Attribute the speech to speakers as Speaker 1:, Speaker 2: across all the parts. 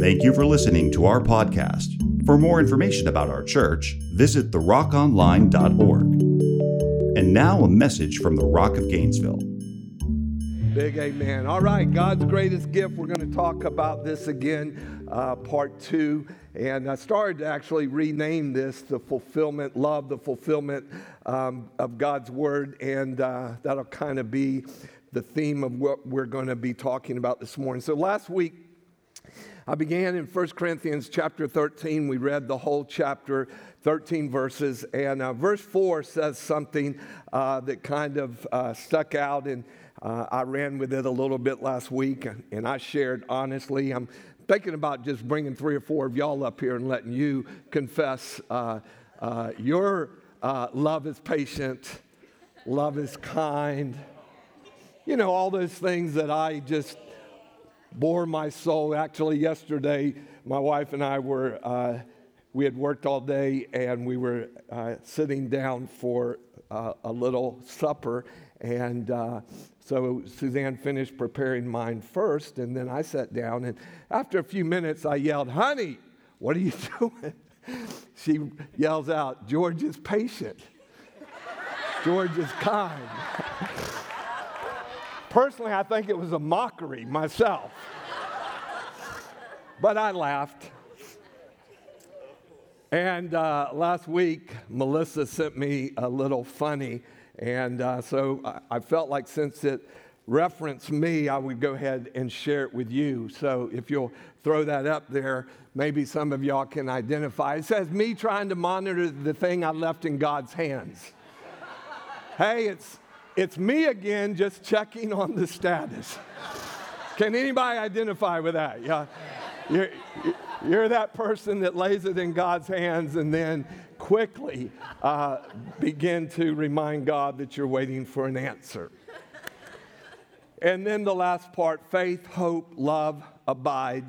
Speaker 1: Thank you for listening to our podcast. For more information about our church, visit therockonline.org. And now a message from the Rock of Gainesville.
Speaker 2: Big amen. All right, God's greatest gift. We're going to talk about this again, uh, part two. And I started to actually rename this the fulfillment, love, the fulfillment um, of God's word. And uh, that'll kind of be the theme of what we're going to be talking about this morning. So last week, I began in 1 Corinthians chapter 13. We read the whole chapter, 13 verses, and uh, verse 4 says something uh, that kind of uh, stuck out, and uh, I ran with it a little bit last week, and I shared honestly. I'm thinking about just bringing three or four of y'all up here and letting you confess uh, uh, your love is patient, love is kind. You know, all those things that I just bore my soul. Actually, yesterday, my wife and I were, uh, we had worked all day and we were uh, sitting down for uh, a little supper. And uh, so Suzanne finished preparing mine first, and then I sat down. And after a few minutes, I yelled, Honey, what are you doing? She yells out, George is patient. George is kind. Personally, I think it was a mockery myself. but I laughed. And uh, last week, Melissa sent me a little funny. And uh, so I, I felt like since it referenced me, I would go ahead and share it with you. So if you'll throw that up there, maybe some of y'all can identify. It says, Me trying to monitor the thing I left in God's hands. hey, it's it's me again just checking on the status. Can anybody identify with that? Yeah. You're, you're that person that lays it in God's hands and then quickly uh, begin to remind God that you're waiting for an answer. And then the last part faith, hope, love, abide.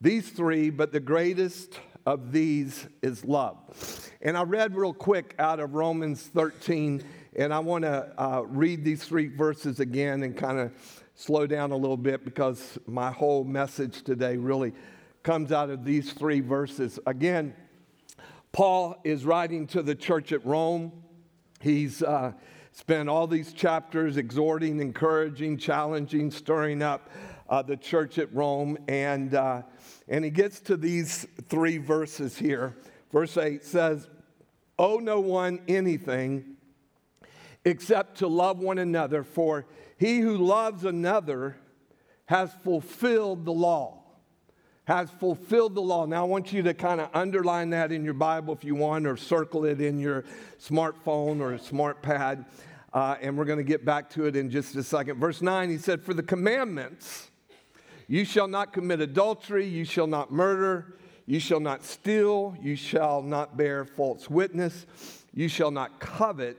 Speaker 2: These three, but the greatest of these is love. And I read real quick out of Romans 13 and I want to uh, read these three verses again and kind of slow down a little bit because my whole message today really comes out of these three verses. Again, Paul is writing to the church at Rome. He's uh, spent all these chapters exhorting, encouraging, challenging, stirring up uh, the church at Rome. And, uh, and he gets to these three verses here. Verse 8 says, Owe no one anything except to love one another, for he who loves another has fulfilled the law. Has fulfilled the law. Now, I want you to kind of underline that in your Bible if you want, or circle it in your smartphone or smart pad. Uh, and we're going to get back to it in just a second. Verse 9, he said, For the commandments, you shall not commit adultery, you shall not murder, you shall not steal, you shall not bear false witness, you shall not covet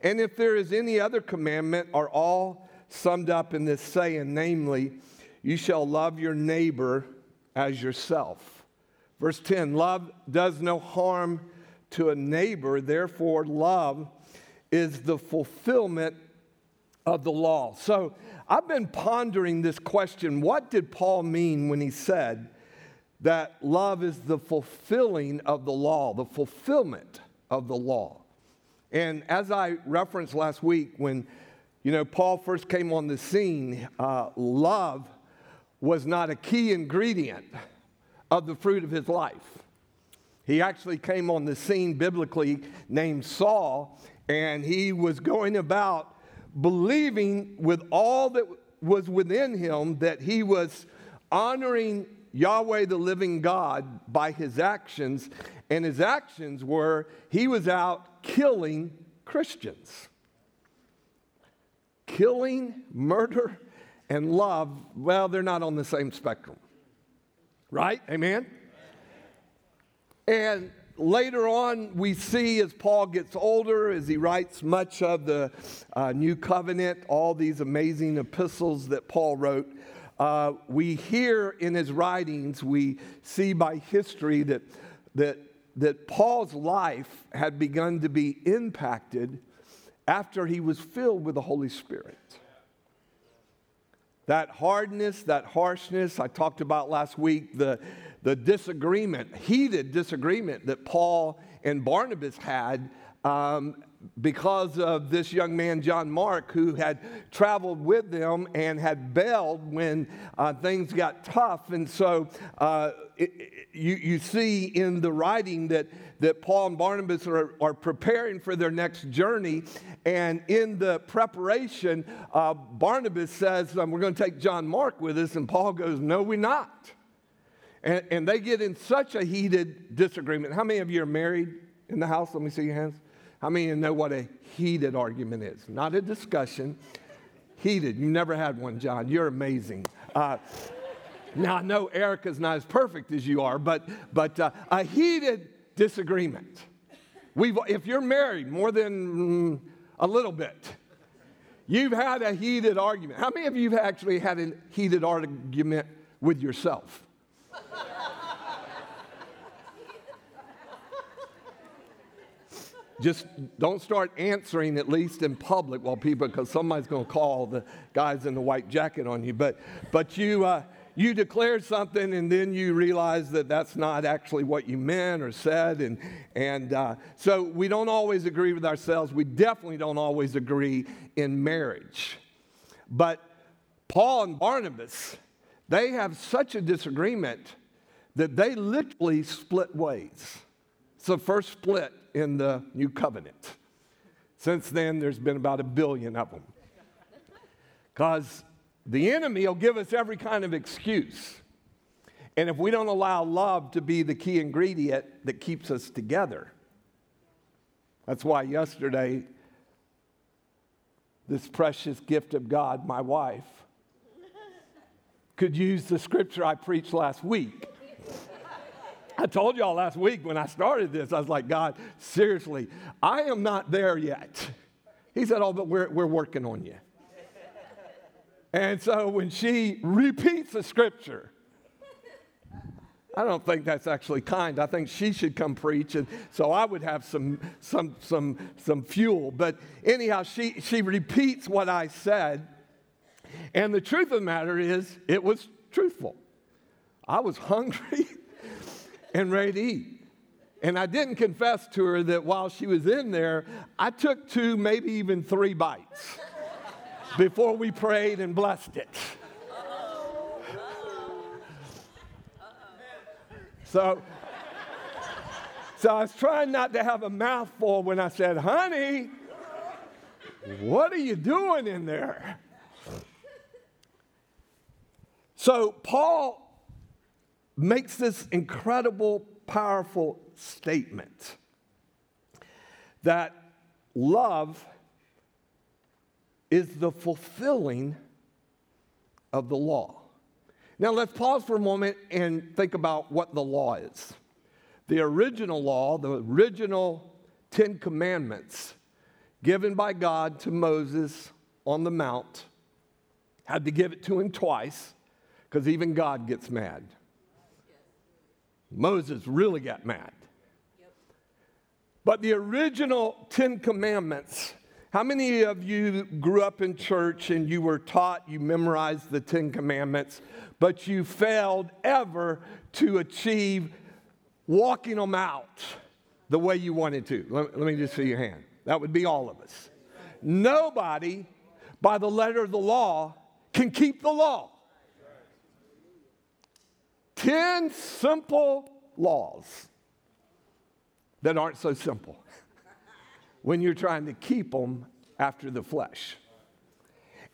Speaker 2: and if there is any other commandment, are all summed up in this saying, namely, you shall love your neighbor as yourself. Verse 10 Love does no harm to a neighbor, therefore, love is the fulfillment of the law. So I've been pondering this question what did Paul mean when he said that love is the fulfilling of the law, the fulfillment of the law? And as I referenced last week, when you know Paul first came on the scene, uh, love was not a key ingredient of the fruit of his life. He actually came on the scene biblically named Saul, and he was going about believing with all that was within him that he was honoring Yahweh, the living God, by his actions. And his actions were he was out killing Christians. Killing, murder, and love, well, they're not on the same spectrum. Right? Amen? And later on, we see as Paul gets older, as he writes much of the uh, New Covenant, all these amazing epistles that Paul wrote, uh, we hear in his writings, we see by history that, that that Paul's life had begun to be impacted after he was filled with the Holy Spirit. that hardness, that harshness. I talked about last week the, the disagreement, heated disagreement that Paul and Barnabas had um, because of this young man, John Mark, who had traveled with them and had bailed when uh, things got tough. And so uh, it, you, you see in the writing that, that Paul and Barnabas are, are preparing for their next journey. And in the preparation, uh, Barnabas says, um, We're going to take John Mark with us. And Paul goes, No, we're not. And, and they get in such a heated disagreement. How many of you are married in the house? Let me see your hands. How many you know what a heated argument is? Not a discussion, heated. You never had one, John. You're amazing. Uh, now, I know Erica's not as perfect as you are, but, but uh, a heated disagreement. We've, if you're married more than mm, a little bit, you've had a heated argument. How many of you have actually had a heated argument with yourself? Just don't start answering at least in public while people because somebody's going to call the guys in the white jacket on you. But but you uh, you declare something and then you realize that that's not actually what you meant or said. And and uh, so we don't always agree with ourselves. We definitely don't always agree in marriage. But paul and barnabas they have such a disagreement that they literally split ways. It's the first split in the new covenant. Since then, there's been about a billion of them. Because the enemy will give us every kind of excuse. And if we don't allow love to be the key ingredient that keeps us together, that's why yesterday, this precious gift of God, my wife, could use the scripture I preached last week I told y'all last week when I started this, I was like, God, seriously, I am not there yet. He said, Oh, but we're, we're working on you. And so when she repeats the scripture, I don't think that's actually kind. I think she should come preach, and so I would have some, some, some, some fuel. But anyhow, she, she repeats what I said. And the truth of the matter is, it was truthful. I was hungry and ready to eat. And I didn't confess to her that while she was in there, I took two, maybe even three bites before we prayed and blessed it. So, so I was trying not to have a mouthful when I said, honey, what are you doing in there? So Paul makes this incredible, powerful statement that love is the fulfilling of the law. Now, let's pause for a moment and think about what the law is. The original law, the original Ten Commandments given by God to Moses on the Mount, had to give it to him twice because even God gets mad. Moses really got mad. But the original Ten Commandments, how many of you grew up in church and you were taught, you memorized the Ten Commandments, but you failed ever to achieve walking them out the way you wanted to? Let, let me just see your hand. That would be all of us. Nobody, by the letter of the law, can keep the law. 10 simple laws that aren't so simple when you're trying to keep them after the flesh.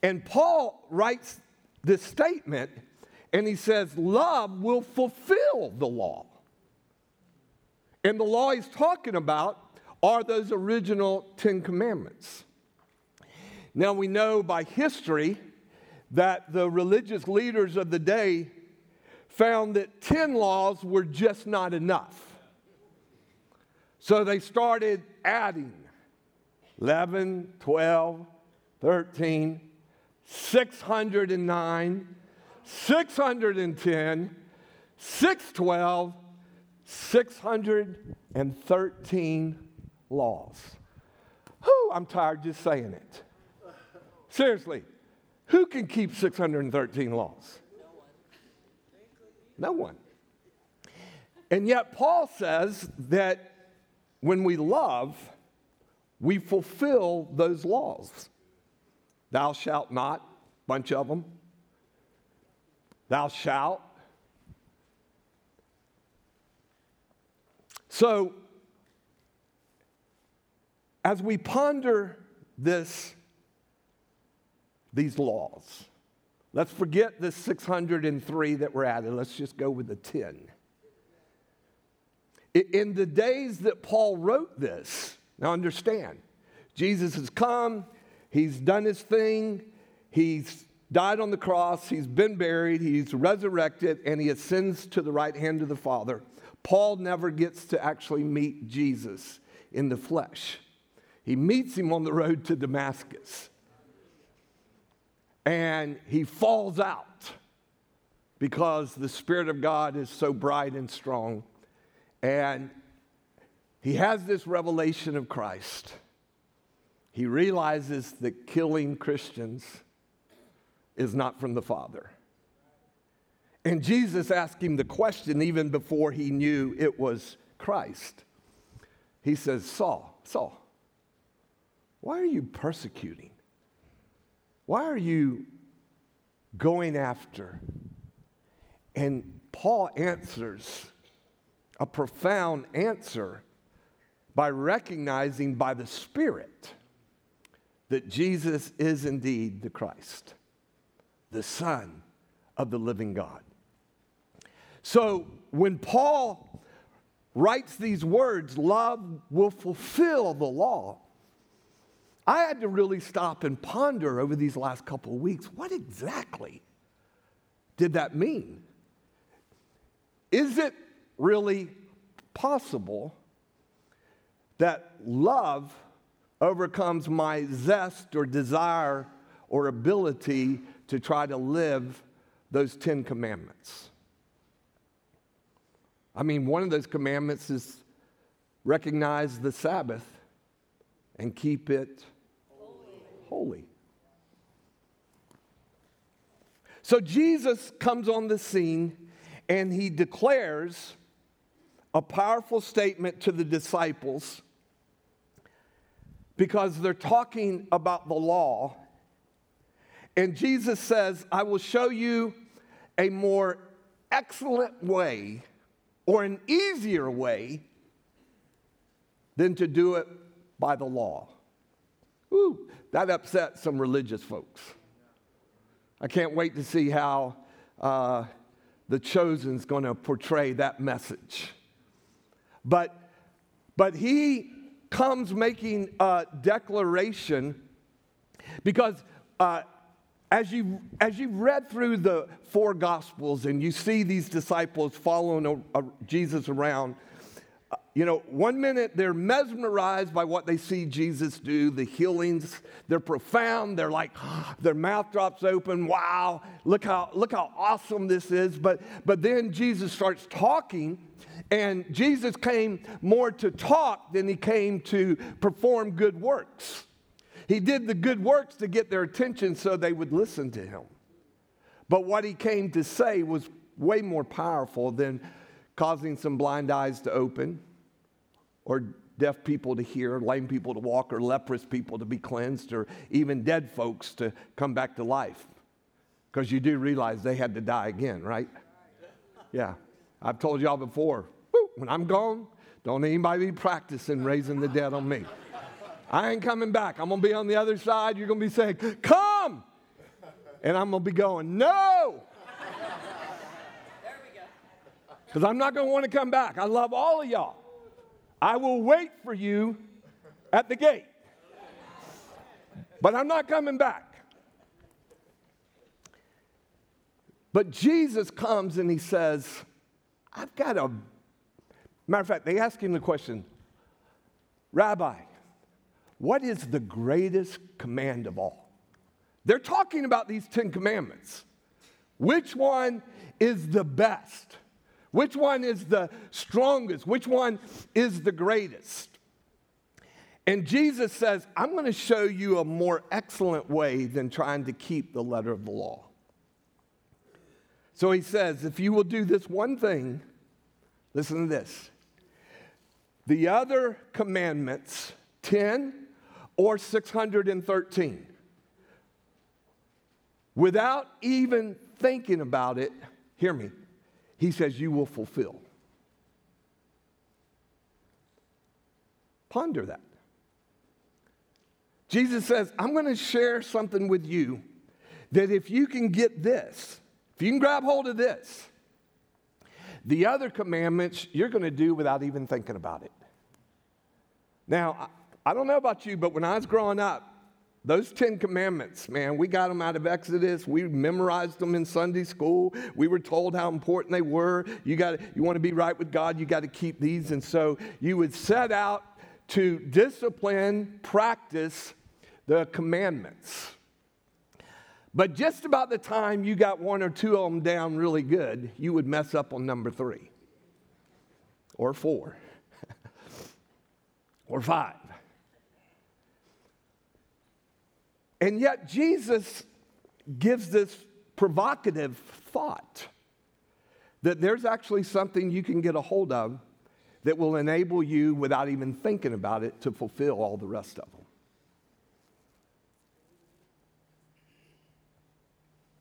Speaker 2: And Paul writes this statement and he says, Love will fulfill the law. And the law he's talking about are those original Ten Commandments. Now we know by history that the religious leaders of the day found that 10 laws were just not enough. So they started adding 11, 12, 13, 609, 610, 612, 613 laws. Whew, I'm tired just saying it. Seriously, Who can keep 613 laws? No one. And yet, Paul says that when we love, we fulfill those laws. Thou shalt not, bunch of them. Thou shalt. So, as we ponder this, these laws, let's forget the 603 that were added. Let's just go with the 10. In the days that Paul wrote this, now understand, Jesus has come, he's done his thing, he's died on the cross, he's been buried, he's resurrected, and he ascends to the right hand of the Father. Paul never gets to actually meet Jesus in the flesh. He meets him on the road to Damascus. And he falls out because the Spirit of God is so bright and strong. And he has this revelation of Christ. He realizes that killing Christians is not from the Father. And Jesus asked him the question even before he knew it was Christ. He says, Saul, Saul, why are you persecuting? Why are you going after? And Paul answers a profound answer by recognizing by the Spirit that Jesus is indeed the Christ, the Son of the living God. So when Paul writes these words, love will fulfill the law. I had to really stop and ponder over these last couple of weeks what exactly did that mean? Is it really possible that love overcomes my zest or desire or ability to try to live those Ten Commandments? I mean, one of those commandments is recognize the Sabbath and keep it holy. So Jesus comes on the scene and he declares a powerful statement to the disciples because they're talking about the law. And Jesus says, I will show you a more excellent way or an easier way than to do it by the law. Ooh, that upset some religious folks. I can't wait to see how uh, the chosen's going to portray that message. But, but he comes making a declaration because uh, as you as you read through the four gospels and you see these disciples following a, a Jesus around uh, you know one minute they're mesmerized by what they see Jesus do the healings they're profound they're like their mouth drops open wow look how look how awesome this is but but then Jesus starts talking and Jesus came more to talk than he came to perform good works he did the good works to get their attention so they would listen to him. But what he came to say was way more powerful than causing some blind eyes to open or deaf people to hear, lame people to walk, or leprous people to be cleansed, or even dead folks to come back to life. Because you do realize they had to die again, right? Yeah. I've told y'all before, when I'm gone, don't anybody be practicing raising the dead on me. I ain't coming back. I'm going to be on the other side. You're going to be saying, Come! And I'm going to be going, No! Because I'm not going to want to come back. I love all of y'all. I will wait for you at the gate. But I'm not coming back. But Jesus comes and he says, I've got a. Matter of fact, they ask him the question Rabbi, what is the greatest command of all? They're talking about these Ten Commandments. Which one is the best? Which one is the strongest? Which one is the greatest? And Jesus says, I'm going to show you a more excellent way than trying to keep the letter of the law. So he says, if you will do this one thing, listen to this. The other commandments, 10 or 613, without even thinking about it, hear me, he says, you will fulfill. Ponder that. Jesus says, I'm going to share something with you that if you can get this, if you can grab hold of this, the other commandments you're going to do without even thinking about it. Now, I don't know about you, but when I was growing up, those 10 commandments, man, we got them out of Exodus. We memorized them in Sunday school. We were told how important they were. You got you want to be right with God, you got to keep these. And so you would set out to discipline, practice the commandments. But just about the time you got one or two of them down really good, you would mess up on number three or four or five. And yet, Jesus gives this provocative thought that there's actually something you can get a hold of that will enable you, without even thinking about it, to fulfill all the rest of them.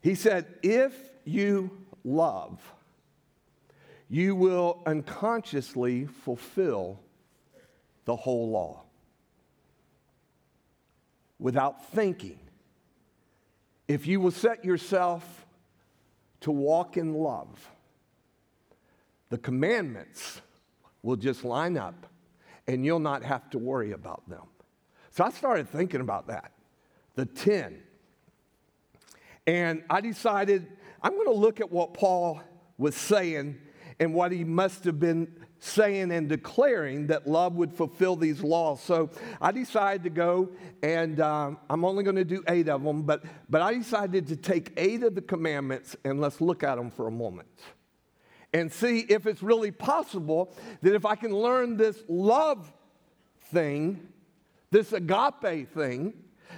Speaker 2: He said, If you love, you will unconsciously fulfill the whole law without thinking. If you will set yourself to walk in love, the commandments will just line up and you'll not have to worry about them. So I started thinking about that. The 10. And I decided I'm going to look at what Paul was saying and what he must have been saying and declaring that love would fulfill these laws. So I decided to go, and um, I'm only going to do eight of them, but, but I decided to take eight of the commandments and let's look at them for a moment and see if it's really possible that if I can learn this love thing, this agape thing,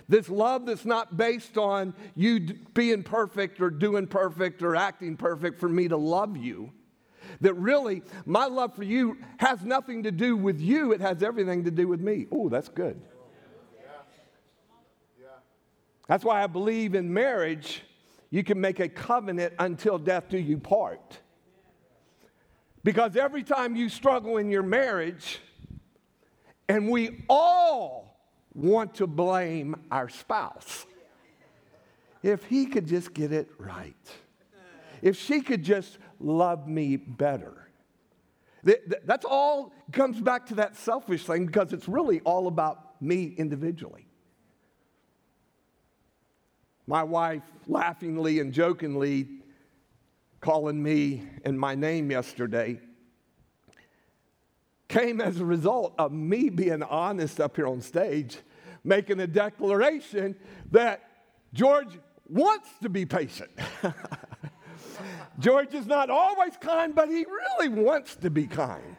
Speaker 2: this love that's not based on you being perfect or doing perfect or acting perfect for me to love you that really my love for you has nothing to do with you, it has everything to do with me. Oh, that's good. That's why I believe in marriage, you can make a covenant until death do you part. Because every time you struggle in your marriage, and we all want to blame our spouse, if he could just get it right, if she could just love me better. That's all comes back to that selfish thing because it's really all about me individually. My wife laughingly and jokingly calling me and my name yesterday came as a result of me being honest up here on stage, making a declaration that George wants to be patient. George is not always kind, but he really wants to be kind.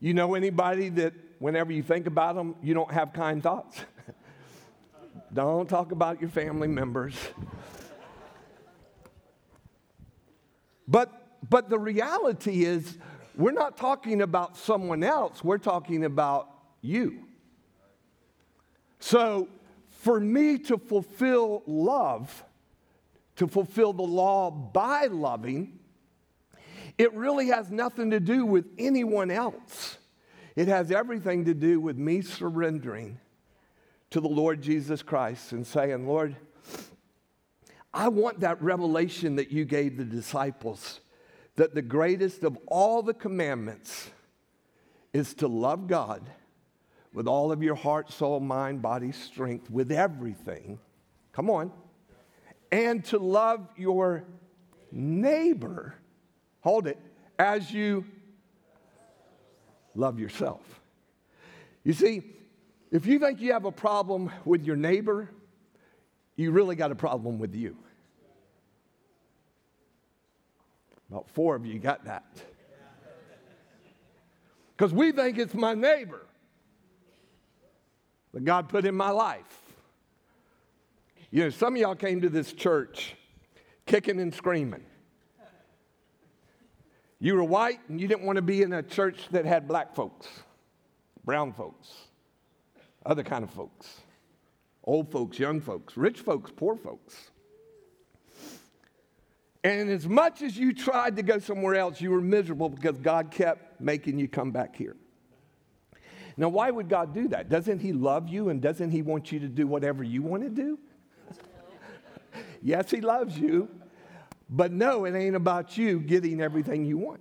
Speaker 2: You know anybody that whenever you think about them, you don't have kind thoughts? don't talk about your family members. But, but the reality is, we're not talking about someone else, we're talking about you. So, for me to fulfill love, to fulfill the law by loving, it really has nothing to do with anyone else. It has everything to do with me surrendering to the Lord Jesus Christ and saying, Lord, I want that revelation that you gave the disciples that the greatest of all the commandments is to love God with all of your heart, soul, mind, body, strength, with everything. Come on and to love your neighbor, hold it, as you love yourself. You see, if you think you have a problem with your neighbor, you really got a problem with you. About four of you got that. Because we think it's my neighbor. that God put in my life. You know, some of y'all came to this church kicking and screaming. You were white and you didn't want to be in a church that had black folks, brown folks, other kind of folks, old folks, young folks, rich folks, poor folks. And as much as you tried to go somewhere else, you were miserable because God kept making you come back here. Now, why would God do that? Doesn't He love you and doesn't He want you to do whatever you want to do? Yes, He loves you, but no, it ain't about you getting everything you want.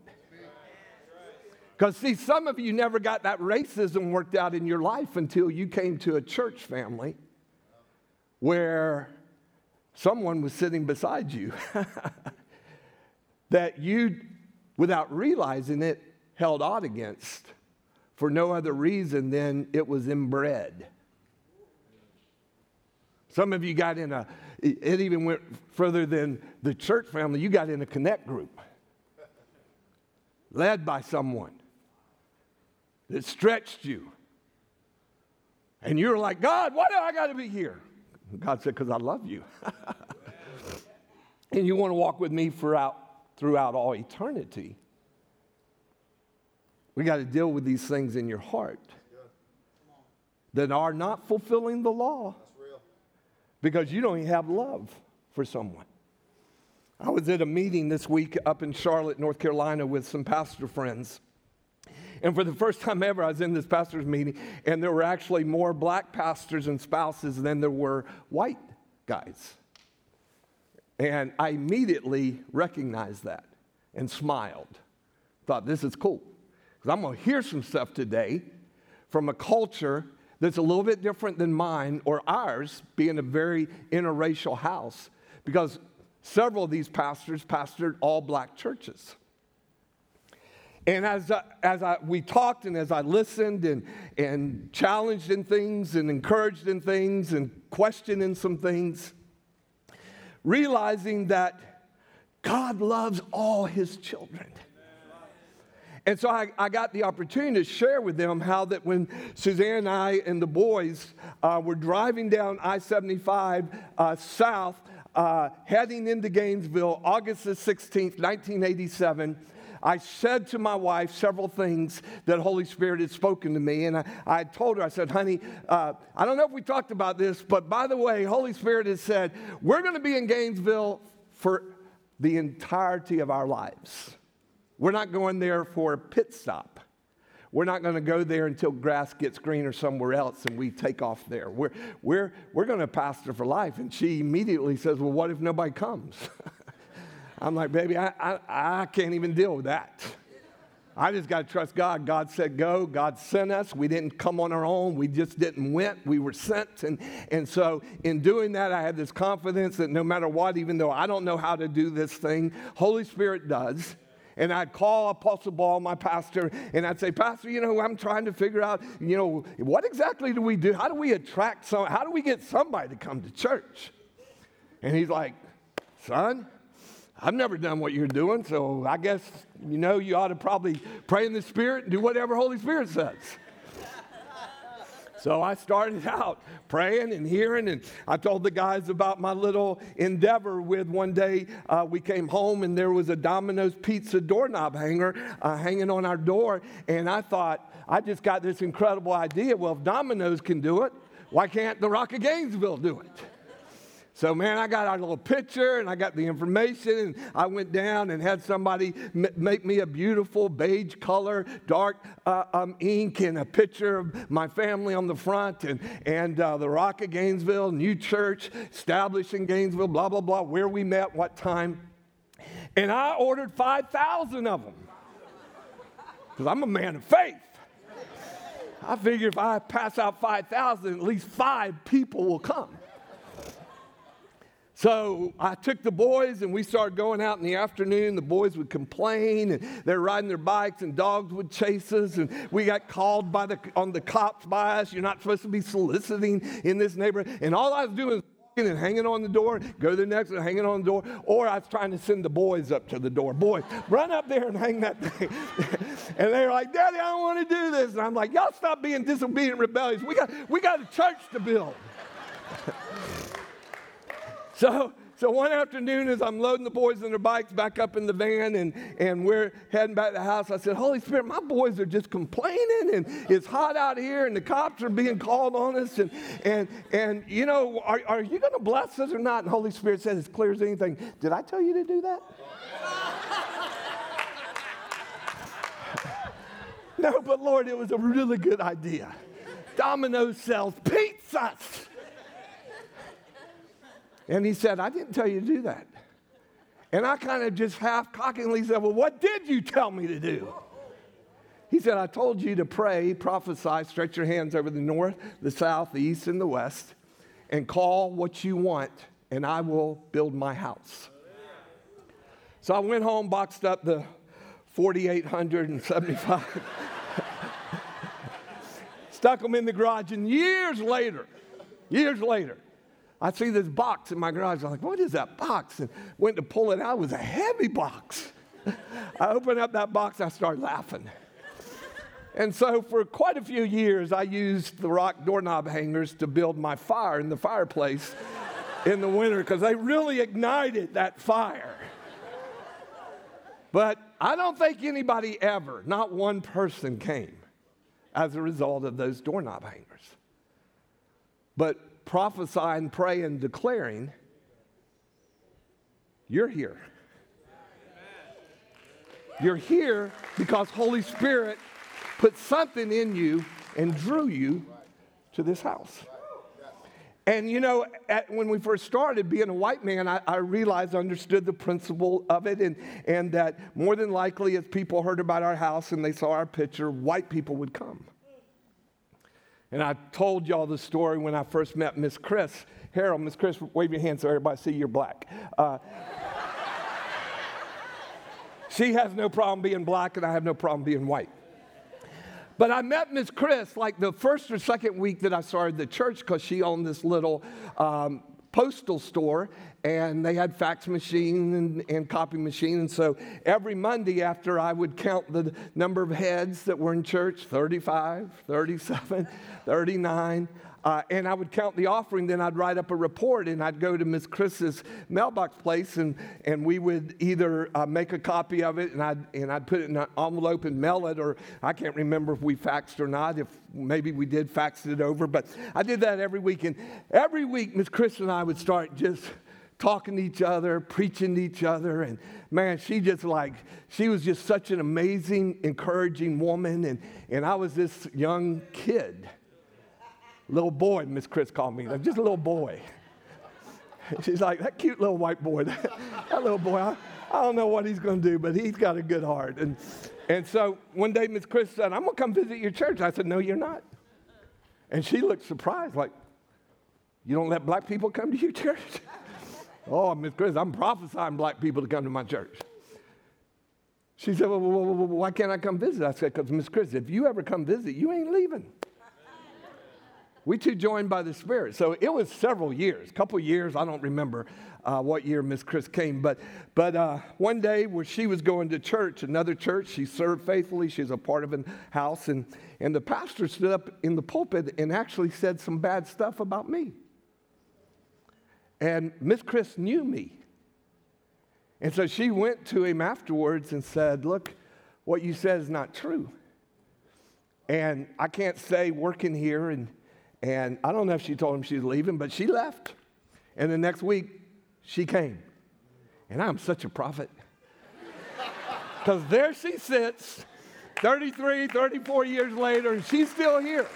Speaker 2: Because, see, some of you never got that racism worked out in your life until you came to a church family where someone was sitting beside you that you, without realizing it, held on against for no other reason than it was inbred. Some of you got in a, it even went further than the church family. You got in a connect group led by someone that stretched you. And you're like, God, why do I got to be here? God said, because I love you. and you want to walk with me throughout, throughout all eternity. We got to deal with these things in your heart that are not fulfilling the law because you don't have love for someone. I was at a meeting this week up in Charlotte, North Carolina, with some pastor friends. And for the first time ever, I was in this pastor's meeting, and there were actually more black pastors and spouses than there were white guys. And I immediately recognized that and smiled. Thought, this is cool. Because I'm going to hear some stuff today from a culture that's a little bit different than mine or ours, being a very interracial house, because several of these pastors pastored all black churches. And as, as I, we talked and as I listened and, and challenged in things and encouraged in things and questioned in some things, realizing that God loves all his children. And so I, I, got the opportunity to share with them how that when Suzanne and I and the boys uh, were driving down I 75 uh, south, uh, heading into Gainesville, August the 16th, 1987, I said to my wife several things that Holy Spirit had spoken to me. And I, I told her, I said, honey, uh, I don't know if we talked about this, but by the way, Holy Spirit has said, we're going to be in Gainesville for the entirety of our lives. We're not going there for a pit stop. We're not going to go there until grass gets greener somewhere else and we take off there. We're, we're, we're going to pastor for life. And she immediately says, Well, what if nobody comes? I'm like, Baby, I, I, I can't even deal with that. I just got to trust God. God said go. God sent us. We didn't come on our own. We just didn't went. We were sent. And, and so in doing that, I had this confidence that no matter what, even though I don't know how to do this thing, Holy Spirit does and I'd call Apostle Ball, my pastor, and I'd say, Pastor, you know, I'm trying to figure out, you know, what exactly do we do? How do we attract some, how do we get somebody to come to church? And he's like, Son, I've never done what you're doing, so I guess, you know, you ought to probably pray in the Spirit and do whatever Holy Spirit says. So I started out praying and hearing, and I told the guys about my little endeavor with one day uh, we came home and there was a Domino's pizza doorknob hanger uh, hanging on our door, and I thought, I just got this incredible idea. Well, if Domino's can do it, why can't the Rock of Gainesville do it? So, man, I got our little picture and I got the information, and I went down and had somebody m- make me a beautiful beige color, dark uh, um, ink, and a picture of my family on the front, and, and uh, the Rock of Gainesville, new church established in Gainesville, blah, blah, blah, where we met, what time. And I ordered 5,000 of them because I'm a man of faith. I figure if I pass out 5,000, at least five people will come. So I took the boys and we started going out in the afternoon. The boys would complain and they're riding their bikes and dogs would chase us. And we got called by the, on the cops by us. You're not supposed to be soliciting in this neighborhood. And all I was doing was and hanging on the door, go to the next one, hanging on the door, or I was trying to send the boys up to the door. Boys, run up there and hang that thing. and they're like, Daddy, I don't want to do this. And I'm like, y'all stop being disobedient, rebellious. We got, we got a church to build. so so one afternoon, as I'm loading the boys and their bikes back up in the van and, and we're heading back to the house, I said, Holy Spirit, my boys are just complaining and it's hot out here and the cops are being called on us. And, and, and you know, are, are you going to bless us or not? And Holy Spirit said, as clear as anything, did I tell you to do that? no, but Lord, it was a really good idea. Domino's sells pizzas. And he said, I didn't tell you to do that. And I kind of just half cockingly said, Well, what did you tell me to do? He said, I told you to pray, prophesy, stretch your hands over the north, the south, the east, and the west, and call what you want, and I will build my house. So I went home, boxed up the 4,875, stuck them in the garage, and years later, years later, I see this box in my garage. I'm like, what is that box? And went to pull it out. It was a heavy box. I opened up that box. I started laughing. And so, for quite a few years, I used the rock doorknob hangers to build my fire in the fireplace in the winter because they really ignited that fire. But I don't think anybody ever, not one person, came as a result of those doorknob hangers. But prophesying, praying, declaring, you're here. You're here because Holy Spirit put something in you and drew you to this house. And you know, at, when we first started being a white man, I, I, realized, understood the principle of it, and, and that more than likely, as people heard about our house and they saw our picture, white people would come. And I told y'all the story when I first met Miss Chris. Harold, Miss Chris, wave your hand so everybody see you're black. Uh, she has no problem being black, and I have no problem being white. But I met Miss Chris like the first or second week that I started the church because she owned this little um, postal store and they had fax machine and, and copy machine. And so every Monday after I would count the number of heads that were in church 35, 37, 39. Uh, and I would count the offering, then I'd write up a report and I'd go to Miss Chris's mailbox place and, and we would either uh, make a copy of it and I'd, and I'd put it in an envelope and mail it, or I can't remember if we faxed or not, if maybe we did fax it over, but I did that every week. And every week, Miss Chris and I would start just talking to each other, preaching to each other. And man, she just like, she was just such an amazing, encouraging woman. And, and I was this young kid, little boy, Miss Chris called me, just a little boy. She's like, that cute little white boy, that, that little boy, I, I don't know what he's going to do, but he's got a good heart. And, and so one day, Miss Chris said, I'm going to come visit your church. I said, No, you're not. And she looked surprised, like, You don't let black people come to your church? Oh, Miss Chris, I'm prophesying black people to come to my church. She said, well, well, well, why can't I come visit? I said, because Miss Chris, if you ever come visit, you ain't leaving. we two joined by the Spirit. So it was several years, couple years. I don't remember uh, what year Miss Chris came, but, but uh, one day where she was going to church, another church, she served faithfully. She's a part of a house, and, and the pastor stood up in the pulpit and actually said some bad stuff about me. And Miss Chris knew me. And so she went to him afterwards and said, Look, what you said is not true. And I can't say working here, and, and I don't know if she told him she was leaving, but she left. And the next week, she came. And I'm such a prophet. Because there she sits, 33, 34 years later, and she's still here.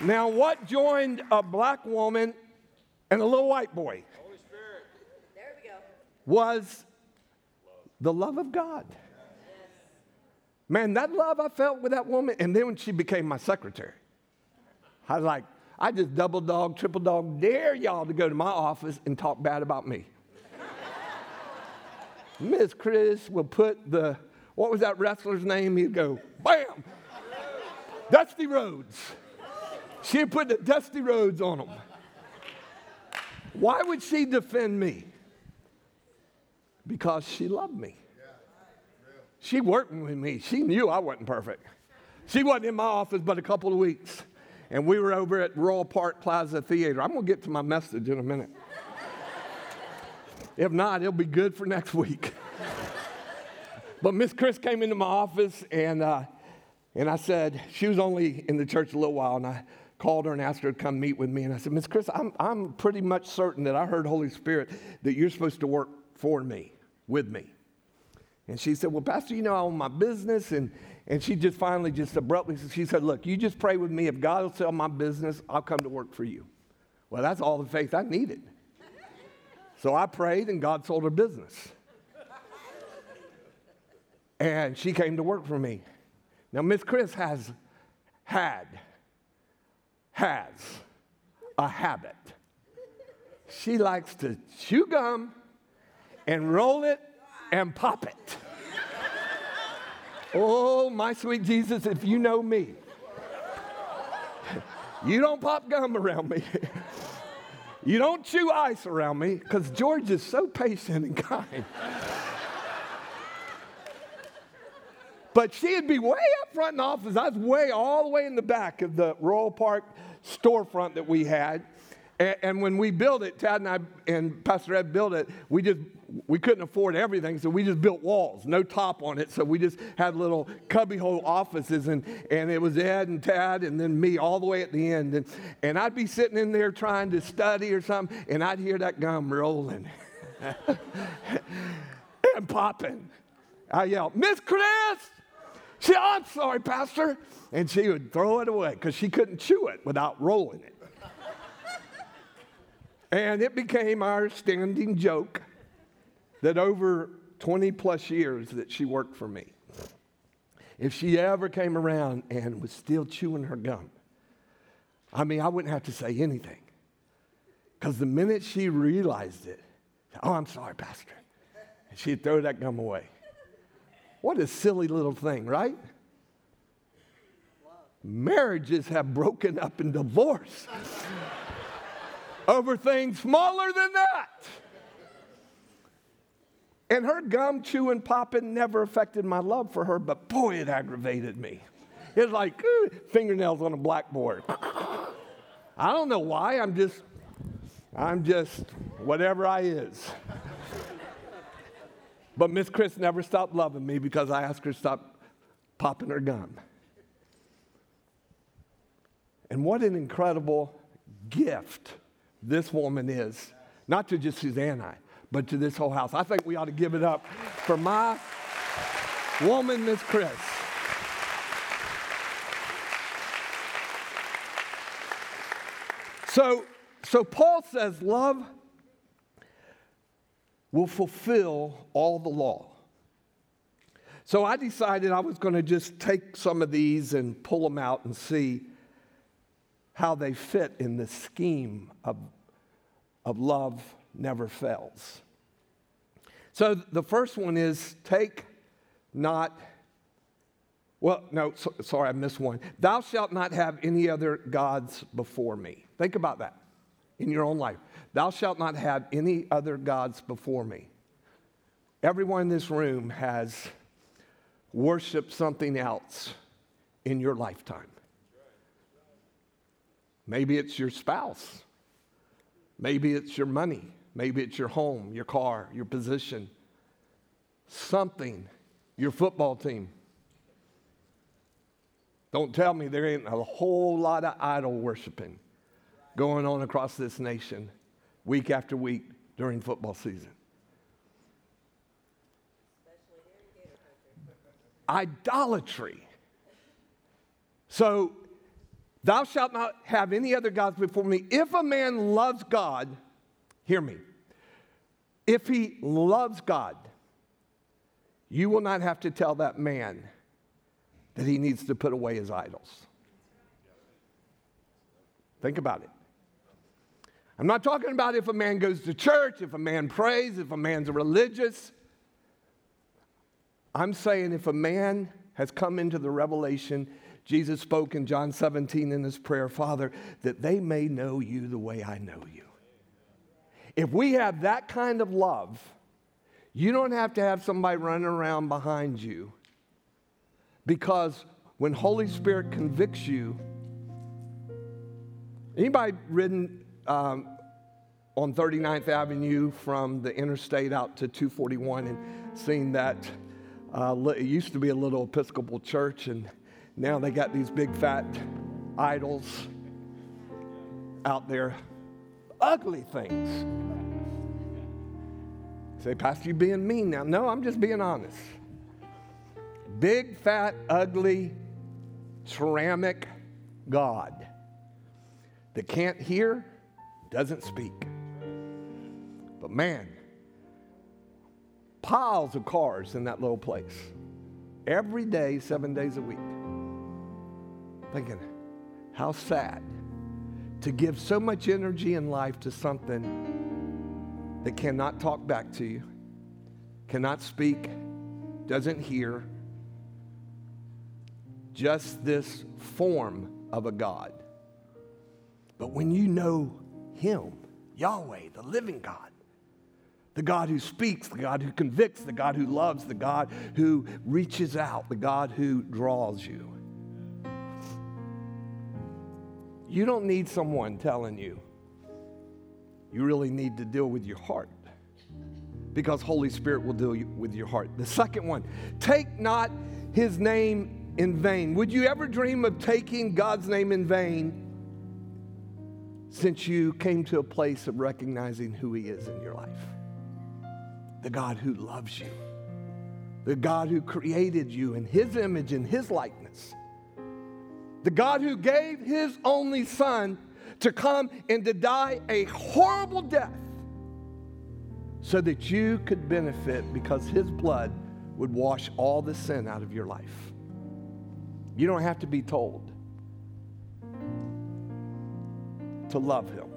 Speaker 2: Now, what joined a black woman and a little white boy? Holy Spirit. There we go. Was the love of God. Man, that love I felt with that woman, and then when she became my secretary, I was like, I just double dog, triple dog, dare y'all to go to my office and talk bad about me. Miss Chris will put the, what was that wrestler's name? He'd go, bam, Dusty Rhodes She put the Dusty Rhodes on them. Why would she defend me? Because she loved me. She worked with me. She knew I wasn't perfect. She wasn't in my office but a couple of weeks. And we were over at Royal Park Plaza Theater. I'm going to get to my message in a minute. if not, it'll be good for next week. but Miss Chris came into my office and, uh, and I said, she was only in the church a little while, and I called her and asked her to come meet with me. And I said, Miss Chris, I'm, I'm pretty much certain that I heard Holy Spirit that you're supposed to work for me, with me. And she said, Well, Pastor, you know, I own my business. And, and she just finally, just abruptly, she said, Look, you just pray with me. If God will sell my business, I'll come to work for you. Well, that's all the faith I needed. So I prayed, and God sold her business. And she came to work for me. Now, Miss Chris has had, has a habit. She likes to chew gum and roll it and pop it. oh, my sweet Jesus, if you know me, you don't pop gum around me. you don't chew ice around me because George is so patient and kind. but she'd be way up front in the office. I was way all the way in the back of the Royal Park storefront that we had. And, and when we built it, Tad and I and Pastor Ed built it, we just we couldn't afford everything, so we just built walls, no top on it. So we just had little cubbyhole offices, and, and it was Ed and Tad and then me all the way at the end. And, and I'd be sitting in there trying to study or something, and I'd hear that gum rolling and popping. I yelled, Miss Chris! She, oh, I'm sorry, Pastor. And she would throw it away because she couldn't chew it without rolling it. and it became our standing joke that over 20 plus years that she worked for me, if she ever came around and was still chewing her gum, I mean, I wouldn't have to say anything. Because the minute she realized it, oh, I'm sorry, Pastor, and she'd throw that gum away. What a silly little thing, right? Marriages have broken up in divorce over things smaller than that. And her gum chewing, popping never affected my love for her, but boy, it aggravated me. It's like fingernails on a blackboard. I don't know why. I'm just, I'm just whatever I is. But Miss Chris never stopped loving me because I asked her to stop popping her gum. And what an incredible gift this woman is, not to just Suzanne I, but to this whole house. I think we ought to give it up for my woman, Miss Chris. So, so Paul says love will fulfill all the law. So I decided I was going to just take some of these and pull them out and see how they fit in the scheme of, of love never fails. So the first one is take not, well, no, so, sorry, I missed one. Thou shalt not have any other gods before me. Think about that in your own life. Thou shalt not have any other gods before me. Everyone in this room has worshiped something else in your lifetime. Maybe it's your spouse. Maybe it's your money. Maybe it's your home, your car, your position, something, your football team. Don't tell me there ain't a whole lot of idol worshiping going on across this nation week after week during football season. Idolatry. So, thou shalt not have any other gods before me. If a man loves God, Hear me. If he loves God, you will not have to tell that man that he needs to put away his idols. Think about it. I'm not talking about if a man goes to church, if a man prays, if a man's religious. I'm saying if a man has come into the revelation Jesus spoke in John 17 in his prayer, Father, that they may know you the way I know you. If we have that kind of love, you don't have to have somebody running around behind you because when Holy Spirit convicts you, anybody ridden um, on 39th Avenue from the interstate out to 241 and seen that uh, it used to be a little Episcopal church and now they got these big fat idols out there, ugly things. Say, Pastor, you being mean now. No, I'm just being honest. Big, fat, ugly, ceramic God that can't hear, doesn't speak. But man, piles of cars in that little place. Every day, seven days a week. Thinking, how sad to give so much energy in life to something that cannot talk back to you, cannot speak, doesn't hear, just this form of a God. But when you know Him, Yahweh, the living God, the God who speaks, the God who convicts, the God who loves, the God who reaches out, the God who draws you. You don't need someone telling you. You really need to deal with your heart because Holy Spirit will deal with your heart. The second one, take not his name in vain. Would you ever dream of taking God's name in vain since you came to a place of recognizing who he is in your life? the God who loves you, the God who created you in his image and his likeness, the God who gave his only son to come and to die a horrible death so that you could benefit because his blood would wash all the sin out of your life. You don't have to be told to love him,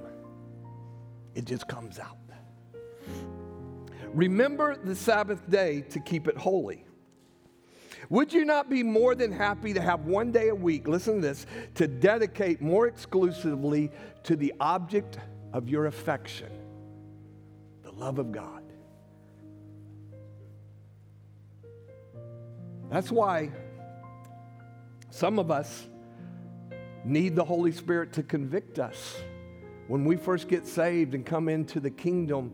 Speaker 2: it just comes out. Remember the Sabbath day to keep it holy. Would you not be more than happy to have one day a week, listen to this, to dedicate more exclusively to the object of your affection, the love of God? That's why some of us need the Holy Spirit to convict us when we first get saved and come into the kingdom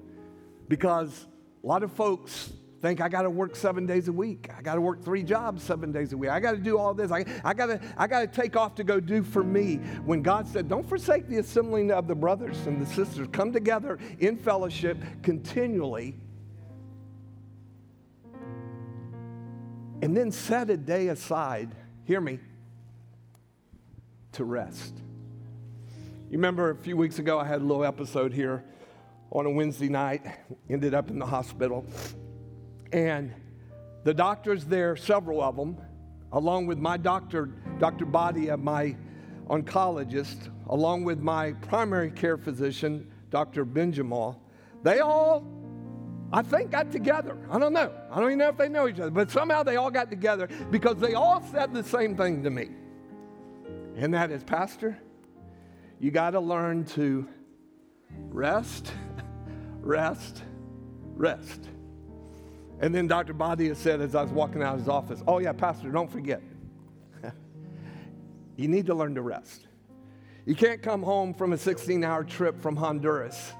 Speaker 2: because a lot of folks think I got to work seven days a week. I got to work three jobs seven days a week. I got to do all this. I, I got to I got to take off to go do for me. When God said, "Don't forsake the assembling of the brothers and the sisters. Come together in fellowship continually." And then set a day aside, hear me, to rest. You remember a few weeks ago, I had a little episode here on a Wednesday night, ended up in the hospital. And the doctors there, several of them, along with my doctor, Dr. Badia, uh, my oncologist, along with my primary care physician, Dr. Benjamin, they all, I think, got together. I don't know. I don't even know if they know each other, but somehow they all got together because they all said the same thing to me. And that is, Pastor, you got to learn to rest rest, rest. And then Dr. Badia said as I was walking out of his office, Oh, yeah, Pastor, don't forget. you need to learn to rest. You can't come home from a 16 hour trip from Honduras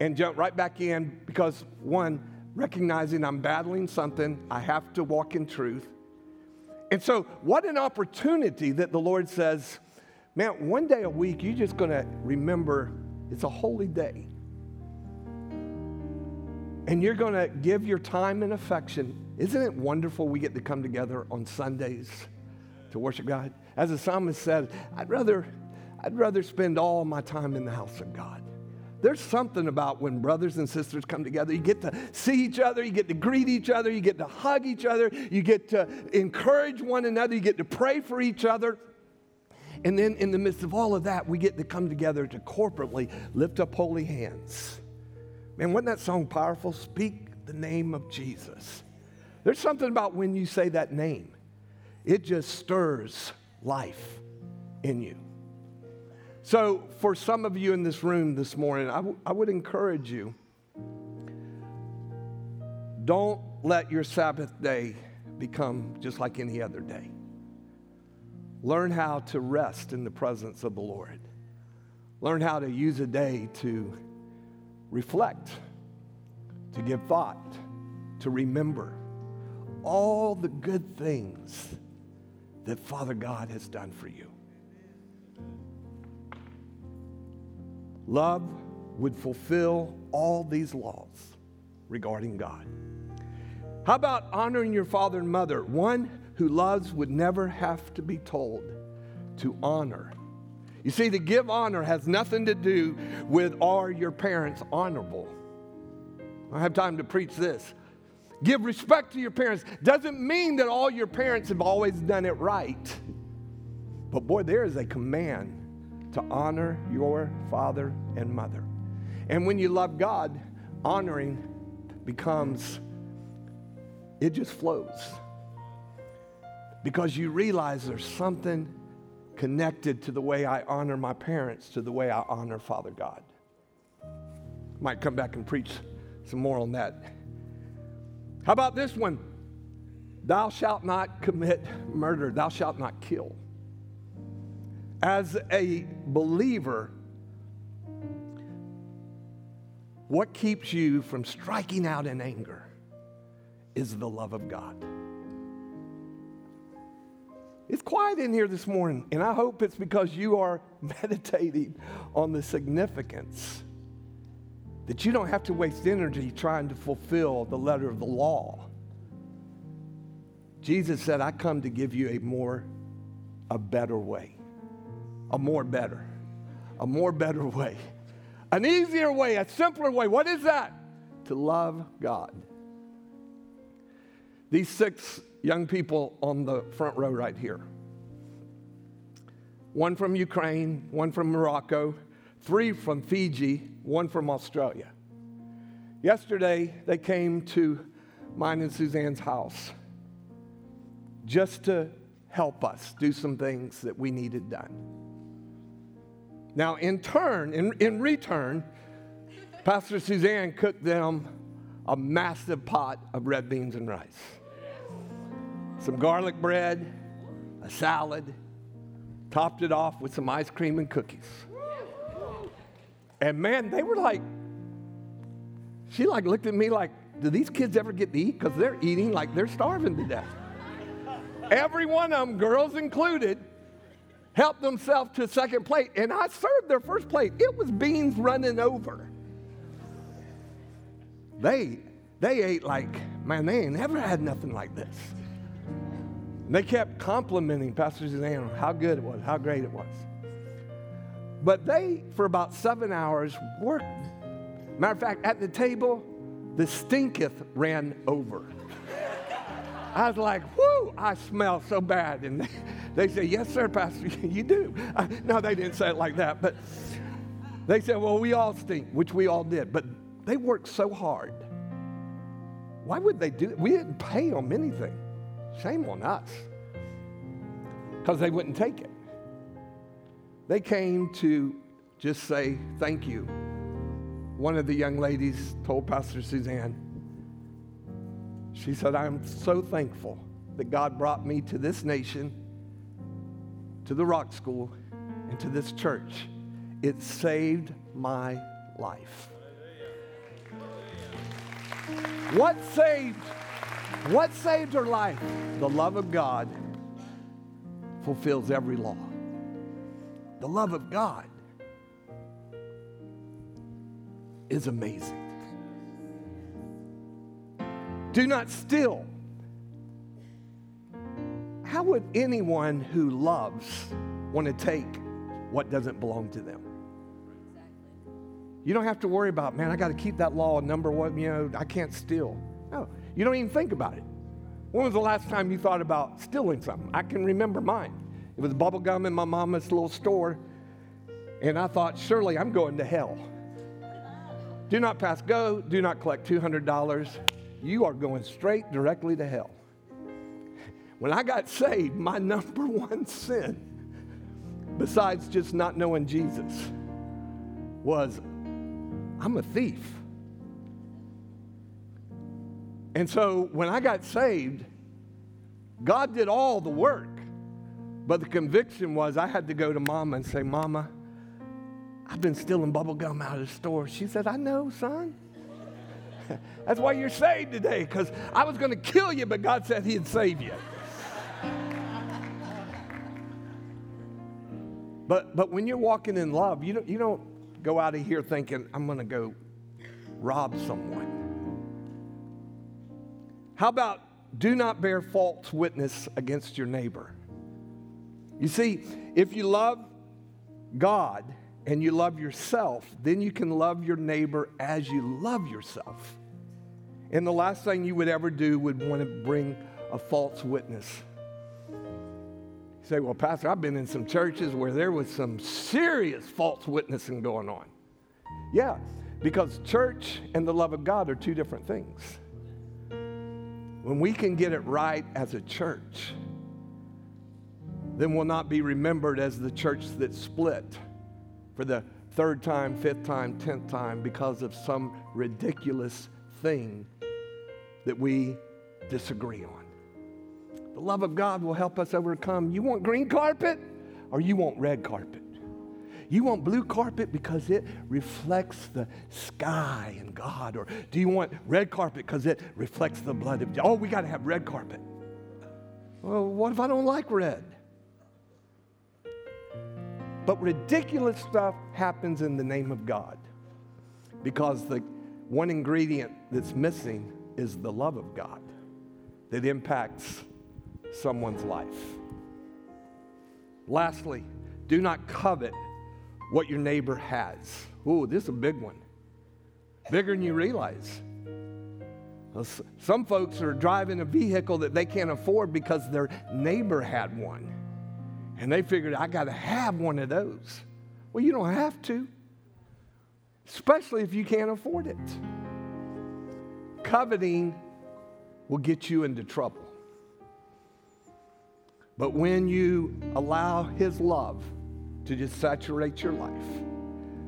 Speaker 2: and jump right back in because, one, recognizing I'm battling something, I have to walk in truth. And so, what an opportunity that the Lord says, man, one day a week, you're just going to remember it's a holy day and you're going to give your time and affection. Isn't it wonderful we get to come together on Sundays to worship God? As the psalmist said, I'd rather, I'd rather spend all my time in the house of God. There's something about when brothers and sisters come together. You get to see each other, you get to greet each other, you get to hug each other, you get to encourage one another, you get to pray for each other. And then in the midst of all of that, we get to come together to corporately lift up holy hands Man, wasn't that song powerful? Speak the name of Jesus. There's something about when you say that name, it just stirs life in you. So, for some of you in this room this morning, I, w- I would encourage you don't let your Sabbath day become just like any other day. Learn how to rest in the presence of the Lord. Learn how to use a day to reflect, to give thought, to remember all the good things that Father God has done for you. Love would fulfill all these laws regarding God. How about honoring your father and mother? One who loves would never have to be told to honor. You see, to give honor has nothing to do with are your parents honorable. I have time to preach this. Give respect to your parents doesn't mean that all your parents have always done it right. But boy, there is a command to honor your father and mother. And when you love God, honoring becomes, it just flows. Because you realize there's something connected to the way I honor my parents, to the way I honor Father God. Might come back and preach some more on that. How about this one? Thou shalt not commit murder, thou shalt not kill. As a believer, what keeps you from striking out in anger is the love of God. It's quiet in here this morning, and I hope it's because you are meditating on the significance that you don't have to waste energy trying to fulfill the letter of the law. Jesus said, I come to give you a more, a better way. A more better. A more better way. An easier way, a simpler way. What is that? To love God. These six young people on the front row right here one from Ukraine, one from Morocco, three from Fiji, one from Australia. Yesterday, they came to mine and Suzanne's house just to help us do some things that we needed done. Now, in turn, in, in return, Pastor Suzanne cooked them a massive pot of red beans and rice, some garlic bread, a salad, topped it off with some ice cream and cookies. And man, they were like, she like looked at me like, do these kids ever get to eat? Because they're eating like they're starving to death. Every one of them, girls included, helped themselves to second plate. And I served their first plate. It was beans running over. They, they ate like, man, they ain't never had nothing like this. And they kept complimenting Pastor Suzanne on how good it was, how great it was. But they, for about seven hours, worked. Matter of fact, at the table, the stinketh ran over. I was like, whoo, I smell so bad. And they, they said, yes, sir, Pastor, you do. I, no, they didn't say it like that. But they said, well, we all stink, which we all did. But they worked so hard. Why would they do it? We didn't pay them anything. Shame on us. Because they wouldn't take it. They came to just say thank you. One of the young ladies told Pastor Suzanne, she said, I'm so thankful that God brought me to this nation, to the rock school, and to this church. It saved my life. What saved? What saved her life? The love of God fulfills every law. The love of God is amazing. Do not steal. How would anyone who loves want to take what doesn't belong to them? You don't have to worry about, man, I got to keep that law number one, you know, I can't steal. No, you don't even think about it. When was the last time you thought about stealing something? I can remember mine. It was bubble gum in my mama's little store, and I thought, surely I'm going to hell. Do not pass go, do not collect $200. You are going straight directly to hell. When I got saved, my number one sin, besides just not knowing Jesus, was I'm a thief. And so when I got saved, God did all the work. But the conviction was I had to go to mama and say, Mama, I've been stealing bubble gum out of the store. She said, I know, son. That's why you're saved today, because I was going to kill you, but God said He'd save you. but, but when you're walking in love, you don't, you don't go out of here thinking, I'm going to go rob someone. How about do not bear false witness against your neighbor? You see, if you love God and you love yourself, then you can love your neighbor as you love yourself. And the last thing you would ever do would want to bring a false witness. You say, Well, Pastor, I've been in some churches where there was some serious false witnessing going on. Yeah, because church and the love of God are two different things. When we can get it right as a church, then we'll not be remembered as the church that split for the third time, fifth time, tenth time because of some ridiculous thing that we disagree on. The love of God will help us overcome. You want green carpet or you want red carpet? You want blue carpet because it reflects the sky and God? Or do you want red carpet because it reflects the blood of Oh, we got to have red carpet. Well, what if I don't like red? But ridiculous stuff happens in the name of God because the one ingredient that's missing is the love of God that impacts someone's life. Lastly, do not covet what your neighbor has. Ooh, this is a big one. Bigger than you realize. Some folks are driving a vehicle that they can't afford because their neighbor had one. And they figured, I got to have one of those. Well, you don't have to, especially if you can't afford it. Coveting will get you into trouble. But when you allow His love to just saturate your life,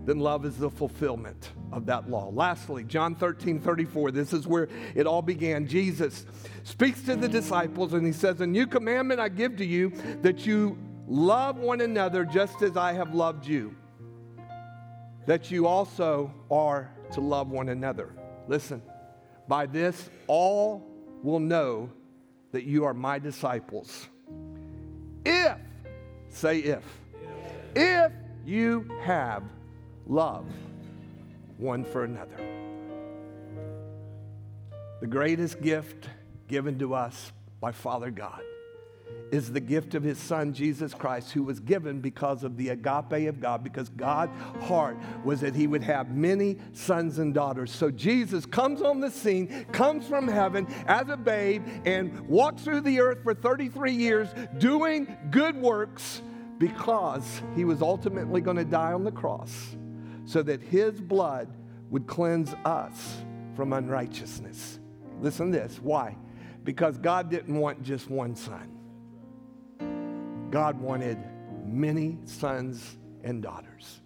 Speaker 2: then love is the fulfillment of that law. Lastly, John 13, 34, this is where it all began. Jesus speaks to the disciples and he says, A new commandment I give to you that you Love one another just as I have loved you, that you also are to love one another. Listen, by this all will know that you are my disciples. If, say if, if you have love one for another. The greatest gift given to us by Father God is the gift of his son, Jesus Christ, who was given because of the agape of God, because God's heart was that he would have many sons and daughters. So Jesus comes on the scene, comes from heaven as a babe, and walks through the earth for 33 years doing good works because he was ultimately going to die on the cross so that his blood would cleanse us from unrighteousness. Listen to this. Why? Because God didn't want just one son. God wanted many sons and daughters.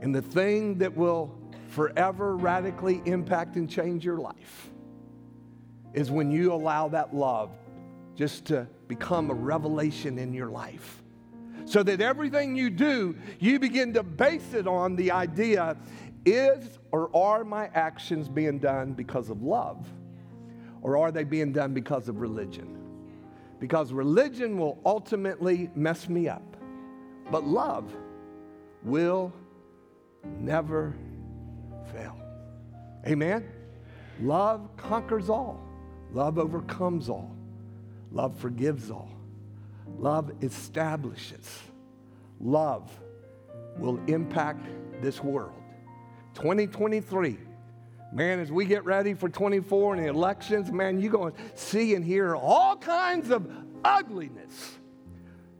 Speaker 2: And the thing that will forever radically impact and change your life is when you allow that love just to become a revelation in your life. So that everything you do, you begin to base it on the idea is or are my actions being done because of love? Or are they being done because of religion? Because religion will ultimately mess me up. But love will never fail. Amen? Love conquers all, love overcomes all, love forgives all, love establishes, love will impact this world. 2023 Man, as we get ready for 24 and the elections, man, you're going to see and hear all kinds of ugliness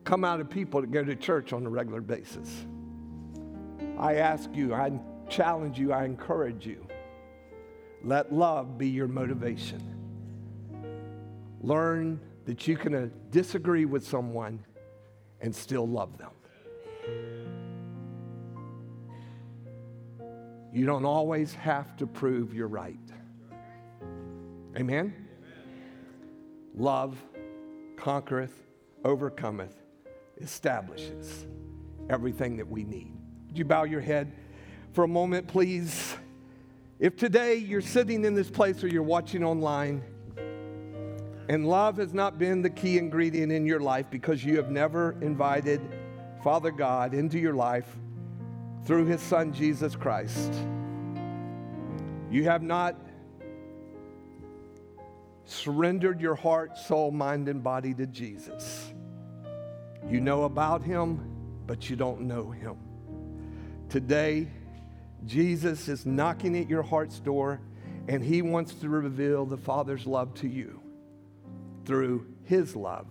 Speaker 2: come out of people that go to church on a regular basis. I ask you, I challenge you, I encourage you. Let love be your motivation. Learn that you can uh, disagree with someone and still love them. You don't always have to prove you're right. Amen? Amen? Love conquereth, overcometh, establishes everything that we need. Would you bow your head for a moment, please? If today you're sitting in this place or you're watching online, and love has not been the key ingredient in your life because you have never invited Father God into your life through his Son, Jesus Christ. You have not surrendered your heart, soul, mind, and body to Jesus. You know about him, but you don't know him. Today, Jesus is knocking at your heart's door, and he wants to reveal the Father's love to you through his love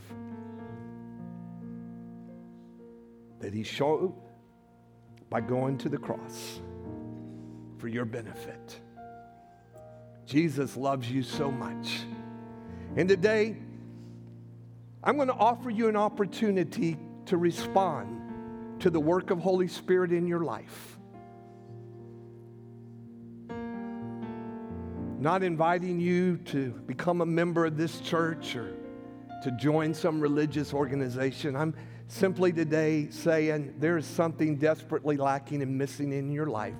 Speaker 2: that he showed by going to the cross for your benefit. Jesus loves you so much. And today, I'm going to offer you an opportunity to respond to the work of Holy Spirit in your life. not inviting you to become a member of this church or to join some religious organization. I'm simply today saying there is something desperately lacking and missing in your life.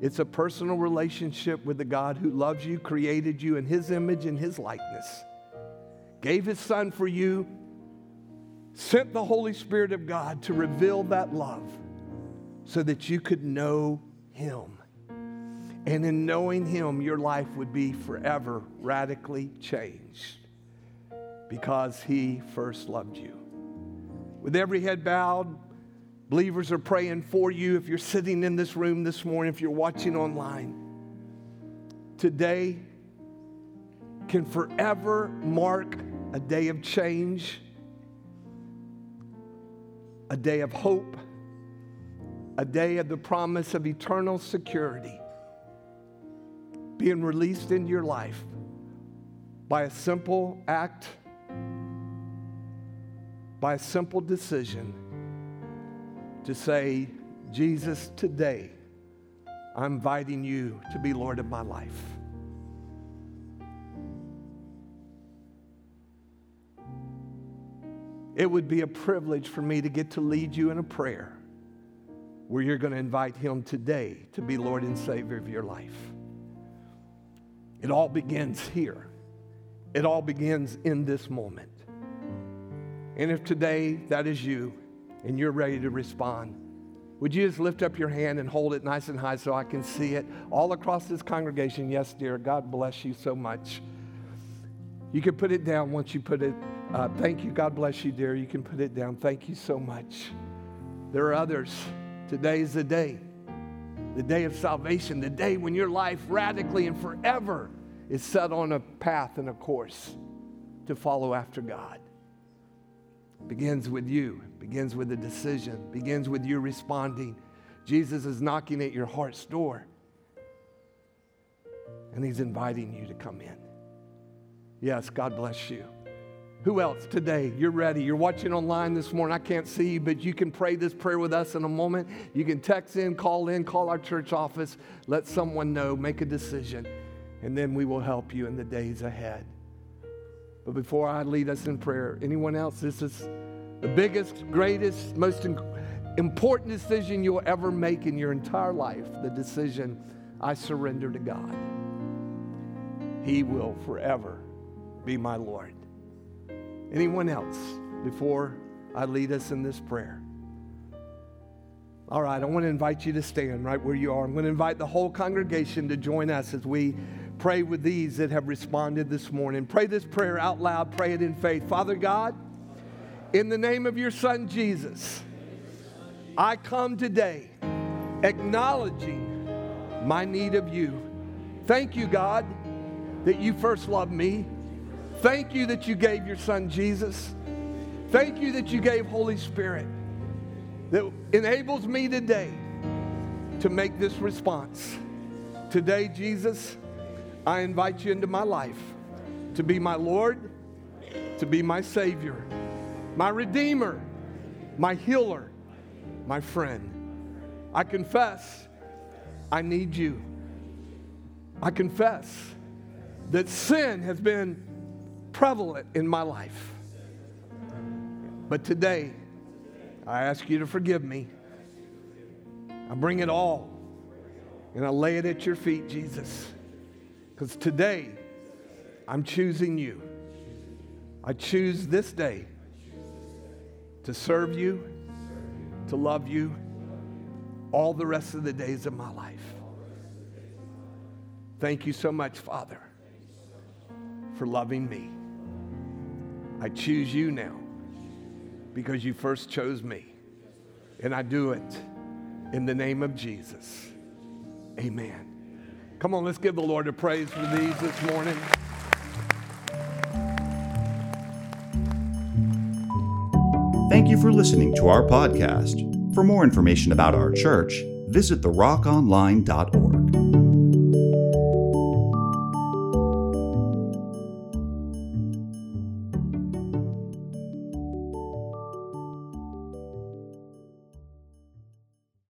Speaker 2: It's a personal relationship with the God who loves you, created you in His image and His likeness, gave His Son for you, sent the Holy Spirit of God to reveal that love so that you could know Him. And in knowing Him, your life would be forever radically changed because He first loved you. With every head bowed, believers are praying for you. If you're sitting in this room this morning, if you're watching online, today can forever mark a day of change, a day of hope, a day of the promise of eternal security being released into your life by a simple act, by a simple decision to say, Jesus, today I'm inviting you to be Lord of my life. It would be a privilege for me to get to lead you in a prayer where you're going to invite Him today to be Lord and Savior of your life. It all begins here. It all begins in this moment. And if today that is you and you're ready to respond, would you just lift up your hand and hold it nice and high so I can see it all across this congregation? Yes, dear. God bless you so much. You can put it down once you put it. Uh, thank you. God bless you, dear. You can put it down. Thank you so much. There are others. Today is the day the day of salvation, the day when your life radically and forever is set on a path and a course to follow after God. Begins with you, begins with a decision, begins with you responding. Jesus is knocking at your heart's door, and he's inviting you to come in. Yes, God bless you. Who else today? You're ready. You're watching online this morning. I can't see you, but you can pray this prayer with us in a moment. You can text in, call in, call our church office, let someone know, make a decision, and then we will help you in the days ahead. But before I lead us in prayer, anyone else? This is the biggest, greatest, most important decision you'll ever make in your entire life the decision I surrender to God. He will forever be my Lord. Anyone else before I lead us in this prayer? All right, I want to invite you to stand right where you are. I'm going to invite the whole congregation to join us as we pray with these that have responded this morning. Pray this prayer out loud, pray it in faith. Father God, in the name of your Son Jesus, I come today acknowledging my need of you. Thank you, God, that you first loved me Thank you that you gave your son Jesus. Thank you that you gave Holy Spirit that enables me today to make this response. Today, Jesus, I invite you into my life to be my Lord to be my Savior, my Redeemer, my healer, my friend. I confess I need you. I confess that sin has been prevalent in my life. But today, I ask you to forgive me. I bring it all and I lay it at your feet, Jesus. Because today, I'm choosing you. I choose this day to serve you, to love you all the rest of the days of my life. Thank you so much, Father, for loving me. I choose you now because you first chose me. And I do it in the name of Jesus. Amen. Come on, let's give the Lord a praise for these this morning.
Speaker 1: Thank you for listening to our podcast. For more information about our church, visit therockonline.org.